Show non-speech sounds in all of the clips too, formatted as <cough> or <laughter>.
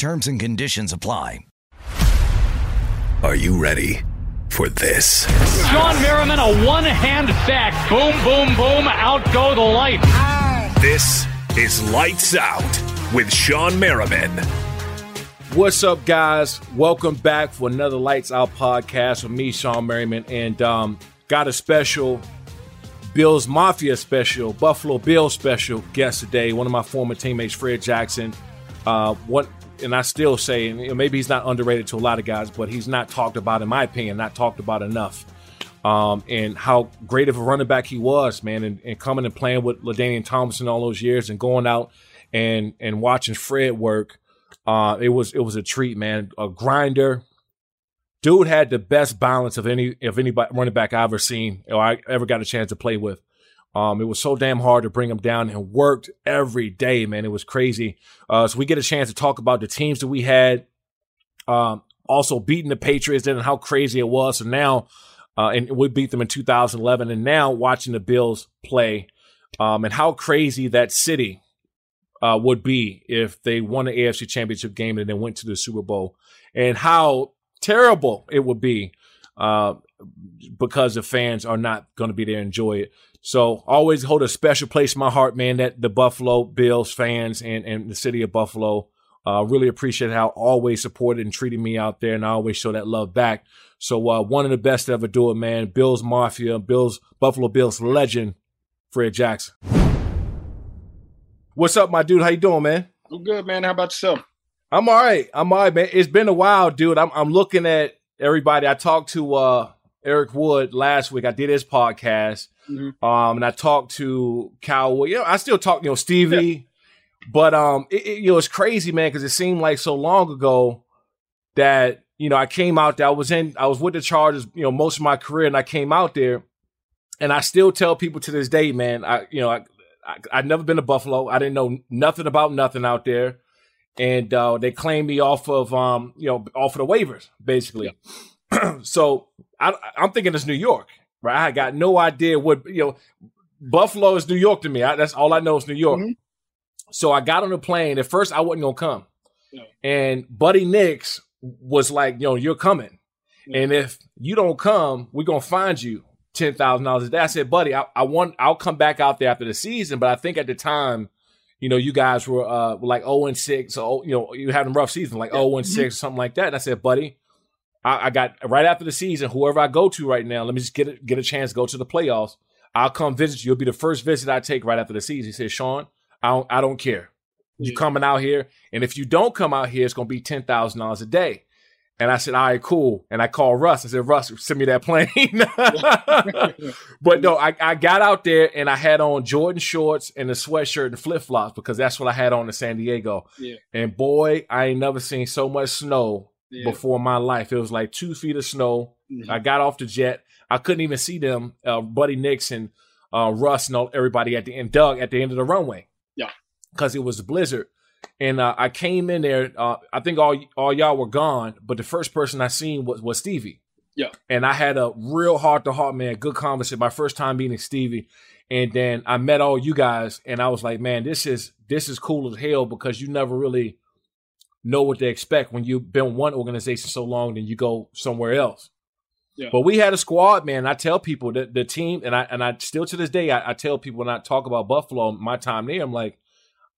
Terms and conditions apply. Are you ready for this? Shawne Merriman, a one hand sack. Boom, boom, boom. Out go the lights. This is Lights Out with Shawne Merriman. What's up, guys? Welcome back for another Lights Out podcast with me, Sean Merriman, and um, got a special Bills Mafia special, Buffalo Bills special guest today. One of my former teammates, Fred Jackson. Uh, what and I still say, and maybe he's not underrated to a lot of guys, but he's not talked about, in my opinion, not talked about enough. Um, and how great of a running back he was, man, and, and coming and playing with LaDainian Tomlinson all those years and going out and and watching Fred work. Uh, it was it was a treat, man. A grinder. Dude had the best balance of any of any running back I ever seen or I ever got a chance to play with. Um, it was so damn hard to bring him down and worked every day, man. It was crazy. Uh, so we get a chance to talk about the teams that we had. Um, also beating the Patriots and how crazy it was. So now, uh, and we beat them in 2011 and now watching the Bills play, um, and how crazy that city, uh, would be if they won the AFC championship game and then went to the Super Bowl and how terrible it would be, uh, because the fans are not going to be there enjoy it. So always hold a special place in my heart, man, that the Buffalo Bills fans and, and the city of Buffalo uh, really appreciate how always supported and treated me out there. And I always show that love back. So uh, one of the best to ever do it, man. Bills Mafia, Bills, Buffalo Bills legend, Fred Jackson. What's up, my dude? How you doing, man? I'm good, man. How about yourself? I'm all right. I'm all right, man. It's been a while, dude. I'm, I'm looking at everybody. I talked to uh, Eric Wood last week. I did his podcast. Mm-hmm. Um, and I talked to Cal. You know, I still talk, you know, Stevie, yeah. but um, it, it, you know, it's crazy, man, because it seemed like so long ago that you know I came out there. I was in, I was with the Chargers, you know, most of my career, and I came out there, and I still tell people to this day, man, I, you know, I, I I'd never been to Buffalo. I didn't know nothing about nothing out there, and uh, they claimed me off of um, you know, off of the waivers, basically. Yeah. <clears throat> so I, I'm thinking it's New York right? I got no idea what you know. Buffalo is New York to me. I, that's all I know is New York. Mm-hmm. So I got on the plane. At first, I wasn't gonna come, yeah. and Buddy Nix was like, "You know, you're coming, yeah. and if you don't come, we're gonna find you ten thousand dollars a day." I said, "Buddy, I, I, want. I'll come back out there after the season, but I think at the time." You know, you guys were uh, like 0 and 6, so you know, you had a rough season, like 0 and mm-hmm. 6, something like that. And I said, buddy, I, I, got right after the season, whoever I go to right now, let me just get a, get a chance go to the playoffs. I'll come visit you. You'll be the first visit I take right after the season. He said, Shawne, I don't, I don't care. You coming out here, and if you don't come out here, it's gonna be ten thousand dollars a day. And I said, all right, cool. And I called Russ. I said, Russ, send me that plane. <laughs> but no, I, I got out there and I had on Jordan shorts and a sweatshirt and flip flops because that's what I had on in San Diego. Yeah. And boy, I ain't never seen so much snow yeah. before my life. It was like two feet of snow. Mm-hmm. I got off the jet. I couldn't even see them, uh, Buddy Nixon, uh, Russ, and all, everybody at the end, Doug at the end of the runway. Yeah, because it was a blizzard. And uh, I came in there. Uh, I think all all y'all were gone, but the first person I seen was was Stevie. Yeah. And I had a real heart to heart, man, good conversation. My first time meeting Stevie. And then I met all you guys and I was like, man, this is this is cool as hell because you never really know what to expect when you've been one organization so long then you go somewhere else. Yeah. But we had a squad, man. I tell people that the team, and I and I still to this day, I, I tell people when I talk about Buffalo, my time there, I'm like,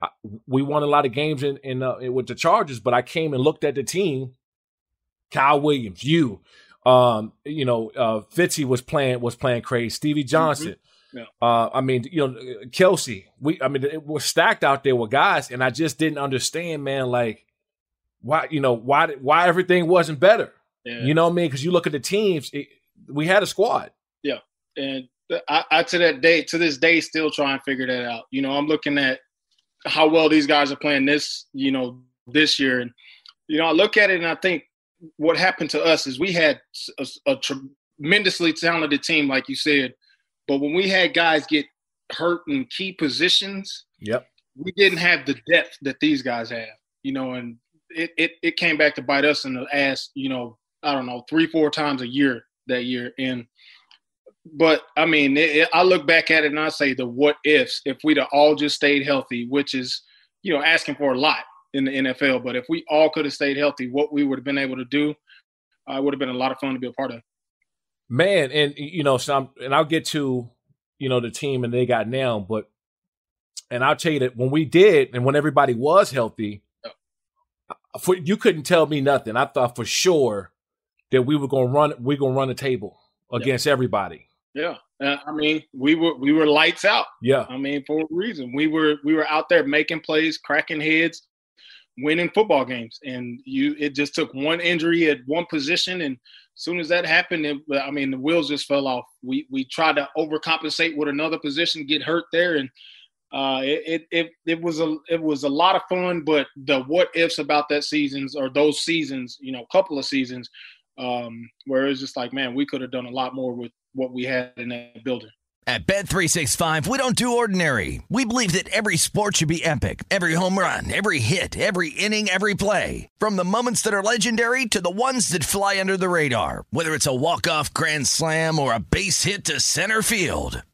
I, we won a lot of games in, in uh, with the Chargers, but I came and looked at the team. Kyle Williams, you, um, you know, uh, Fitzy was playing was playing crazy. Stevie Johnson. Mm-hmm. Yeah. Uh, I mean, you know, Kelsay. We, I mean, it was stacked out there with guys, and I just didn't understand, man. Like, why, you know, why, why everything wasn't better. Yeah. You know what I mean? Because you look at the teams, it, we had a squad. Yeah, and I, I to that day, to this day, still try and figure that out. You know, I'm looking at how well these guys are playing this, you know, this year, and you know, I look at it and I think what happened to us is we had a, a tremendously talented team, like you said, but when we had guys get hurt in key positions, yep, we didn't have the depth that these guys have. You know, and it, it, it came back to bite us in the ass, you know, I don't know, three, four times a year that year. And, but I mean, it, it, I look back at it and I say the what ifs if we'd have all just stayed healthy, which is, you know, asking for a lot in the NFL. But if we all could have stayed healthy, what we would have been able to do, uh, would have been a lot of fun to be a part of. Man, and you know, so I'm, and I'll get to, you know, the team and they got now, but, and I'll tell you that when we did, and when everybody was healthy, for you couldn't tell me nothing. I thought for sure that we were going to run. We to run the table against yeah. everybody. Yeah, uh, I mean, we were we were lights out. Yeah, I mean, for a reason, we were we were out there making plays, cracking heads, winning football games, and you. It just took one injury at one position, and as soon as that happened, it, I mean, the wheels just fell off. We we tried to overcompensate with another position, get hurt there, and uh, it, it it was a it was a lot of fun, but the what ifs about that seasons or those seasons, you know, couple of seasons, um, where it's just like, man, we could have done a lot more with what we had in that building. At Bet three six five, we don't do ordinary. We believe that every sport should be epic. Every home run, every hit, every inning, every play. From the moments that are legendary to the ones that fly under the radar. Whether it's a walk off grand slam or a base hit to center field.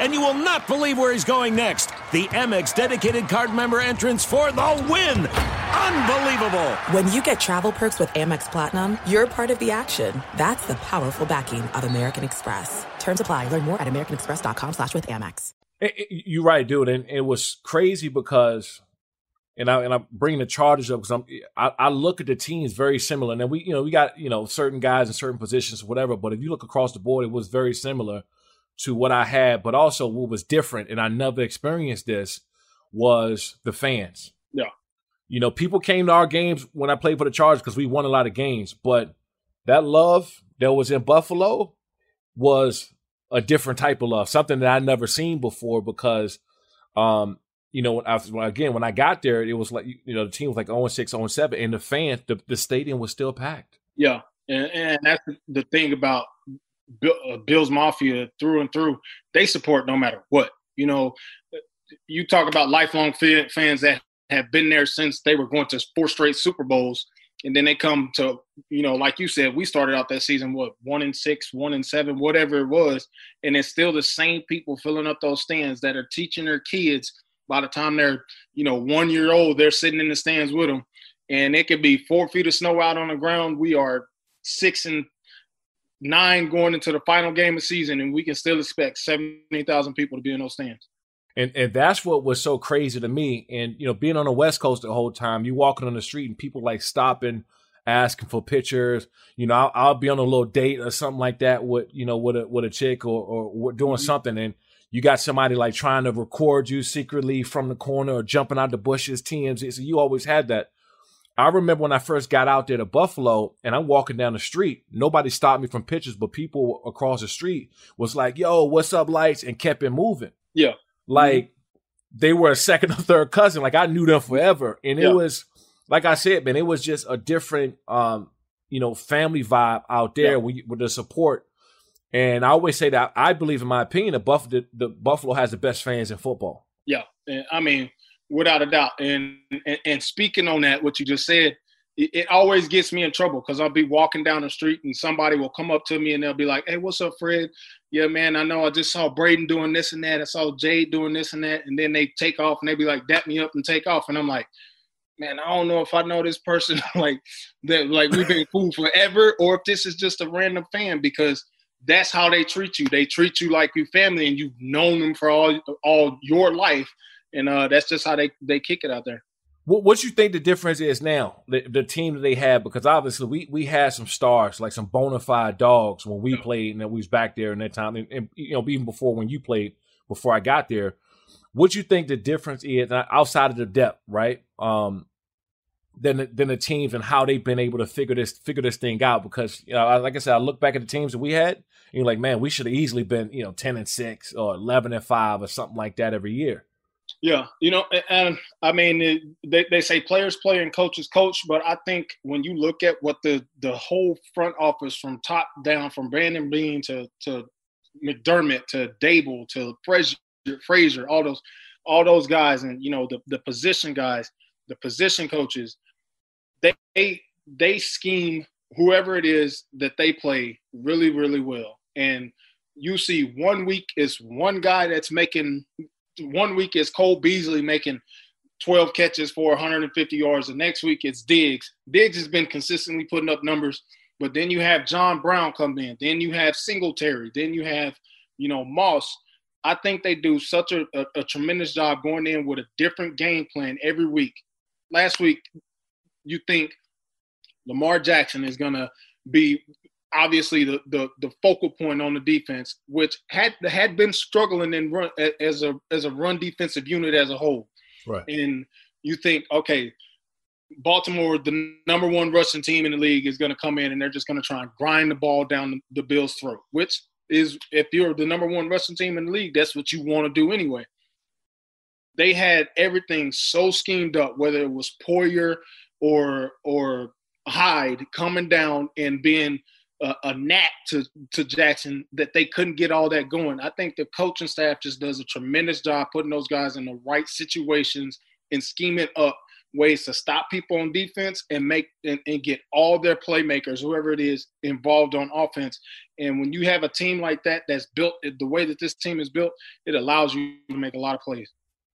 and you will not believe where he's going next. The Amex dedicated card member entrance for the win. Unbelievable. When you get travel perks with Amex Platinum, you're part of the action. That's the powerful backing of American Express. Terms apply. Learn more at americanexpress.com slash with Amex. You're right, dude. And it was crazy because and I and I bring the Chargers up because I'm I, I, look at the teams very similar. And then we you know we got you know certain guys in certain positions, whatever. But if you look across the board, it was very similar to what I had, but also what was different, and I never experienced this, was the fans. Yeah. You know, people came to our games when I played for the Chargers because we won a lot of games, but that love that was in Buffalo was a different type of love, something that I never seen before because, um, you know, when I, again, when I got there, it was like, you know, the team was like 0 6, 0 7, and the fans, the, the stadium was still packed. Yeah. And, and that's the thing about Uh, Bills Mafia through and through. They support no matter what. You know, you talk about lifelong fans that have been there since they were going to four straight Super Bowls, and then they come to you know, like you said, we started out that season what one and six, one and seven, whatever it was, and it's still the same people filling up those stands that are teaching their kids. By the time they're you know one year old, they're sitting in the stands with them, and it could be four feet of snow out on the ground. We are six and nine going into the final game of season, and we can still expect seventy thousand people to be in those stands. And and that's what was so crazy to me. And you know, being on the West Coast the whole time, you walking on the street and people like stopping, asking for pictures. You know, I'll, I'll be on a little date or something like that with you know with a with a chick or or doing mm-hmm. something, and you got somebody like trying to record you secretly from the corner or jumping out the bushes. TMZ. So you always had that. I remember when I first got out there to Buffalo and I'm walking down the street, nobody stopped me from pictures, but people across the street was like, yo, what's up, lights? And kept it moving. Yeah. Like mm-hmm. they were a second or third cousin. Like I knew them forever. And it yeah. was, like I said, man, it was just a different, um, you know, family vibe out there yeah. with, with the support. And I always say that I believe, in my opinion, the Buffalo, the, the Buffalo has the best fans in football. Yeah. I mean, without a doubt. And, and, and speaking on that, what you just said, it, it always gets me in trouble because I'll be walking down the street and somebody will come up to me and they'll be like, "Hey, what's up, Fred? Yeah, man, I know I just saw Braden doing this and that. I saw Jade doing this and that." And then they take off and they be like, "Dap me up and take off," and I'm like. Man, I don't know if I know this person <laughs> like that. Like we've been cool forever, or if this is just a random fan because that's how they treat you. They treat you like your family, and you've known them for all all your life and uh, that's just how they they kick it out there. What what you think the difference is now the, the team that they have because obviously we we had some stars like some bona fide dogs when we played and we was back there in that time and, and, you know even before when you played before I got there. What you think the difference is outside of the depth, right? Um, than than the teams and how they've been able to figure this figure this thing out. Because you know, like I said, I look back at the teams that we had, and you're like, man, we should have easily been you know ten and six or eleven and five or something like that every year. Yeah, you know, and I mean, they, they say players play and coaches coach, but I think when you look at what the the whole front office from top down, from Brandon Beane to to McDermott to Daboll to Frazier, Frazier, all those all those guys, and you know the the position guys, the position coaches, they they scheme whoever it is that they play really really well, and you see one week is one guy that's making one week is Cole Beasley making 12 catches for 150 yards. The next week it's Diggs. Diggs has been consistently putting up numbers, but then you have John Brown come in. Then you have Singletary. Then you have, you know, Moss. I think they do such a, a, a tremendous job going in with a different game plan every week. Last week, you think Lamar Jackson is going to be obviously the, the the focal point on the defense, which had had been struggling in run as a as a run defensive unit as a whole. Right. And you think, okay, Baltimore, the number one rushing team in the league, is going to come in and they're just going to try and grind the ball down the, the Bills' throat. Which is, if you're the number one rushing team in the league, that's what you want to do anyway. They had everything so schemed up, whether it was Poyer or or Hyde coming down and being – a, a knack to to Jackson that they couldn't get all that going. I think the coaching staff just does a tremendous job putting those guys in the right situations and scheming up ways to stop people on defense and make and, and, get all their playmakers, whoever it is, involved on offense. And when you have a team like that that's built the way that this team is built, it allows you to make a lot of plays.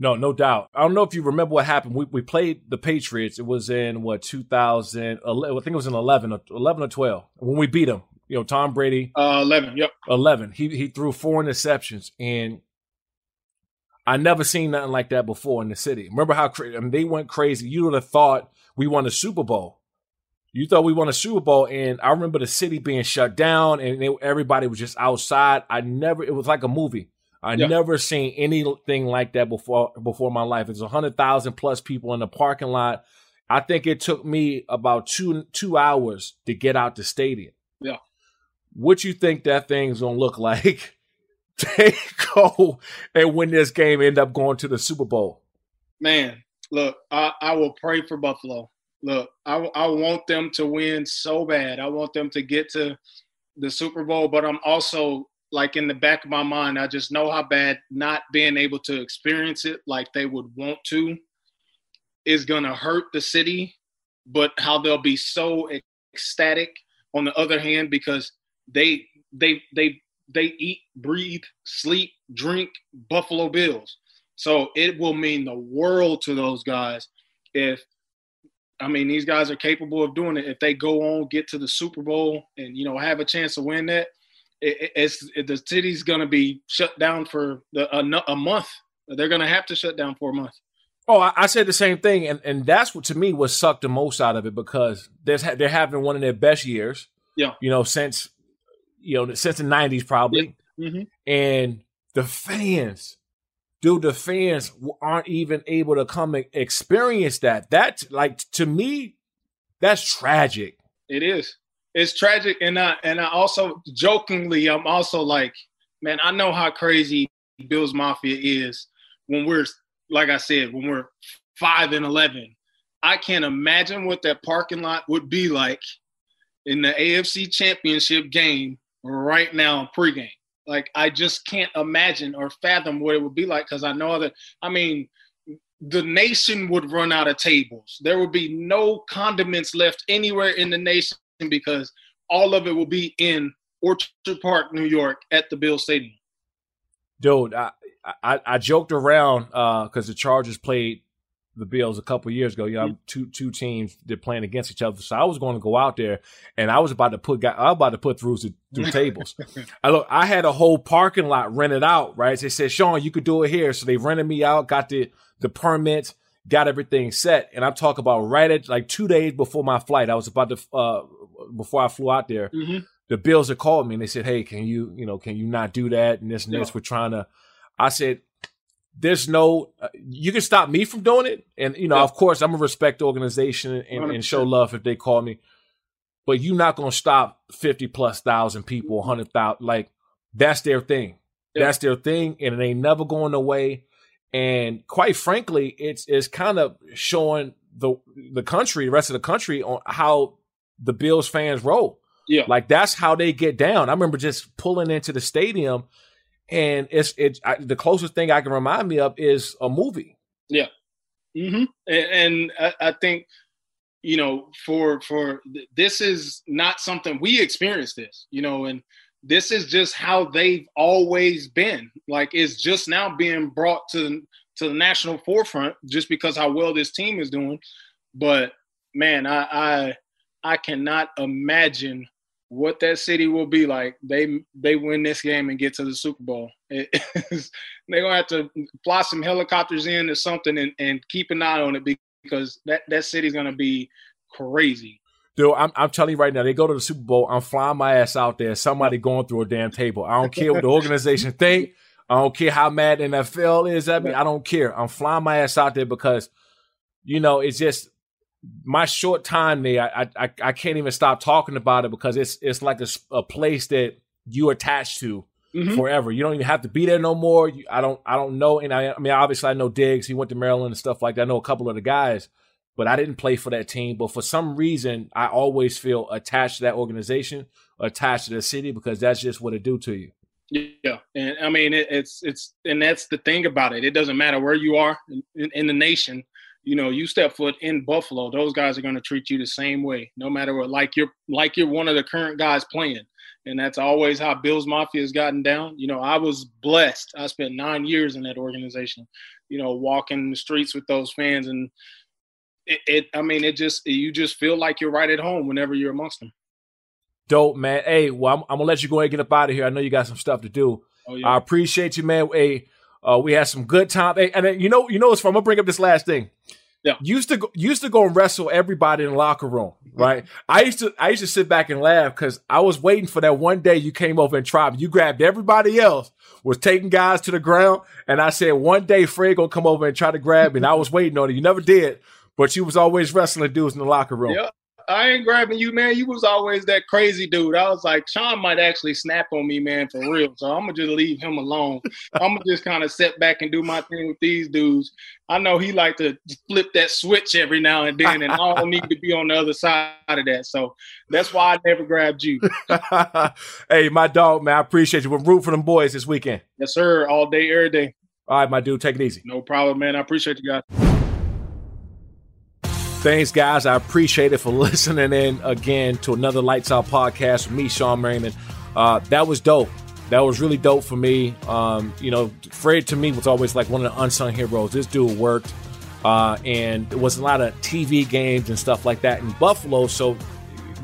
No, no doubt. I don't know if you remember what happened. We we played the Patriots. It was in what 2011. I think it was in 11 or 11 or 12 when we beat them. You know, Tom Brady. Uh, 11. Yep. 11. He he threw four interceptions, and I never seen nothing like that before in the city. Remember how crazy? I mean, they went crazy. You would have thought we won a Super Bowl. You thought we won a Super Bowl, and I remember the city being shut down, and they, everybody was just outside. I never. It was like a movie. I yeah. never seen anything like that before before my life. It's a hundred thousand plus people in the parking lot. I think it took me about two two hours to get out the stadium. Yeah. What you think that thing's gonna look <laughs> like? they go and win this game, end up going to the Super Bowl. Man, look, I, I will pray for Buffalo. look, I, I want them to win so bad. I want them to get to the Super Bowl, but I'm also like in the back of my mind, I just know how bad not being able to experience it like they would want to is going to hurt the city, but how they'll be so ecstatic on the other hand because they they they they eat, breathe, sleep, drink Buffalo Bills. So it will mean the world to those guys if I mean these guys are capable of doing it. If they go on, get to the Super Bowl, and you know have a chance to win that, it, it's it, the city's going to be shut down for the, a, a month. They're going to have to shut down for a month. Oh, I, I, said the same thing, and, and that's what to me was sucked the most out of it because there's they're having one of their best years. Yeah, you know since you know since the '90s probably, yeah. mm-hmm. and the fans, dude, the fans aren't even able to come and experience that. That like to me, that's tragic. It is. It's tragic, and I and I also jokingly, I'm also like, man, I know how crazy Bills Mafia is when we're like I said, when we're five and eleven. I can't imagine what that parking lot would be like in the AFC Championship game right now pregame. Like I just can't imagine or fathom what it would be like because I know that I mean the nation would run out of tables. There would be no condiments left anywhere in the nation because all of it will be in Orchard Park, New York, at the Bill Stadium. Dude, I I, I joked around because uh, the Chargers played the Bills a couple years ago. You know, two two teams they're playing against each other. So I was going to go out there, and I was about to put I was about to put through through <laughs> tables. I look, I had a whole parking lot rented out. Right? They said, Sean, you could do it here. So they rented me out, got the the permits, got everything set, and I'm talking about right at like two days before my flight. I was about to uh before I flew out there. Mm-hmm. The Bills had called me and they said, "Hey, can you you know can you not do that and this and this? We're trying to." I said, there's no, uh, you can stop me from doing it. And, you know, yeah. of course, I'm to respect the organization and, and, show love if they call me. But you're not going to stop 50 plus thousand people, 100,000. Like, that's their thing. Yeah. That's their thing. And it ain't never going away. And quite frankly, it's it's kind of showing the the country, the rest of the country, on how the Bills fans roll. Yeah, like that's how they get down. I remember just pulling into the stadium and it's it's I, the closest thing I can remind me of is a movie. Yeah, mm-hmm. and, and I, I, think you know for for this is not something we experienced this, you know, and this is just how they've always been. Like it's just now being brought to to the national forefront just because how well this team is doing. But man, I I, I cannot imagine what that city will be like. They they win this game and get to the Super Bowl. <laughs> they're gonna have to fly some helicopters in or something and, and keep an eye on it because that that city's gonna be crazy. Dude, I'm, I'm telling you right now, they go to the Super Bowl. I'm flying my ass out there. Somebody <laughs> going through a damn table. I don't care what the organization think. I don't care how mad NFL is at me. I don't care. I'm flying my ass out there because, you know, it's just my short time there, I, I I can't even stop talking about it because it's it's like a, a place that you attach to mm-hmm. forever. You don't even have to be there no more. You, I don't I don't know, and I, I mean obviously I know Diggs. He went to Maryland and stuff like that. I know a couple of the guys, but I didn't play for that team. But for some reason, I always feel attached to that organization, attached to the city because that's just what it do to you. Yeah, and I mean it, it's it's and that's the thing about it. It doesn't matter where you are in, in the nation you know, you step foot in Buffalo, those guys are going to treat you the same way, no matter what. Like you're like you're one of the current guys playing, and that's always how Bills Mafia has gotten down. You know, I was blessed. I spent nine years in that organization. You know, walking the streets with those fans, and it, it I mean, it just you just feel like you're right at home whenever you're amongst them. Dope, man. Hey, well, I'm, I'm gonna let you go ahead and get up out of here. I know you got some stuff to do. Oh, yeah. I appreciate you, man. Hey uh, we had some good time, and then, you know, you know, it's from. I'm gonna bring up this last thing. Yeah, used to go, used to go and wrestle everybody in the locker room, right? I used to I used to sit back and laugh because I was waiting for that one day you came over and tried. You grabbed everybody else, was taking guys to the ground, and I said one day Fred gonna come over and try to grab me. And I was waiting on it. You never did, but you was always wrestling dudes in the locker room. Yeah. I ain't grabbing you, man. You was always that crazy dude. I was like, Shawne might actually snap on me, man, for real. So I'm gonna just leave him alone. I'm gonna just kind of sit back and do my thing with these dudes. I know he like to flip that switch every now and then, and I don't need to be on the other side of that. So that's why I never grabbed you. <laughs> hey, my dog, man, I appreciate you. We're rooting for them boys this weekend. Yes, sir. All day, every day. All right, my dude, take it easy. No problem, man. I appreciate you guys. Thanks, guys. I appreciate it for <laughs> listening in again to another Lights Out podcast with me, Shawne Merriman. Uh, that was dope. That was really dope for me. Um, you know, Fred to me was always like one of the unsung heroes. This dude worked, uh, and there was a lot of TV games and stuff like that in Buffalo. So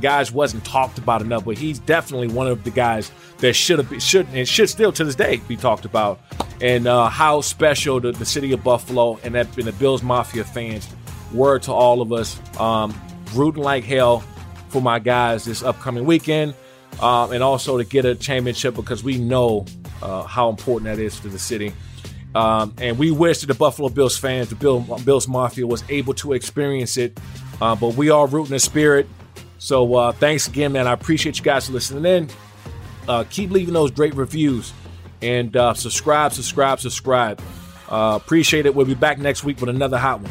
guys wasn't talked about enough, but he's definitely one of the guys that should have should and should still to this day be talked about. And uh, how special the, the city of Buffalo and that and the Bills Mafia fans were to all of us. Um, rooting like hell for my guys this upcoming weekend, um, and also to get a championship because we know uh, how important that is to the city. Um, and we wish that the Buffalo Bills fans, the Bill, Bills Mafia, was able to experience it. Uh, but we are rooting the spirit. So uh, thanks again, man. I appreciate you guys listening in. Uh, keep leaving those great reviews and uh, subscribe, subscribe, subscribe. Uh, appreciate it. We'll be back next week with another hot one.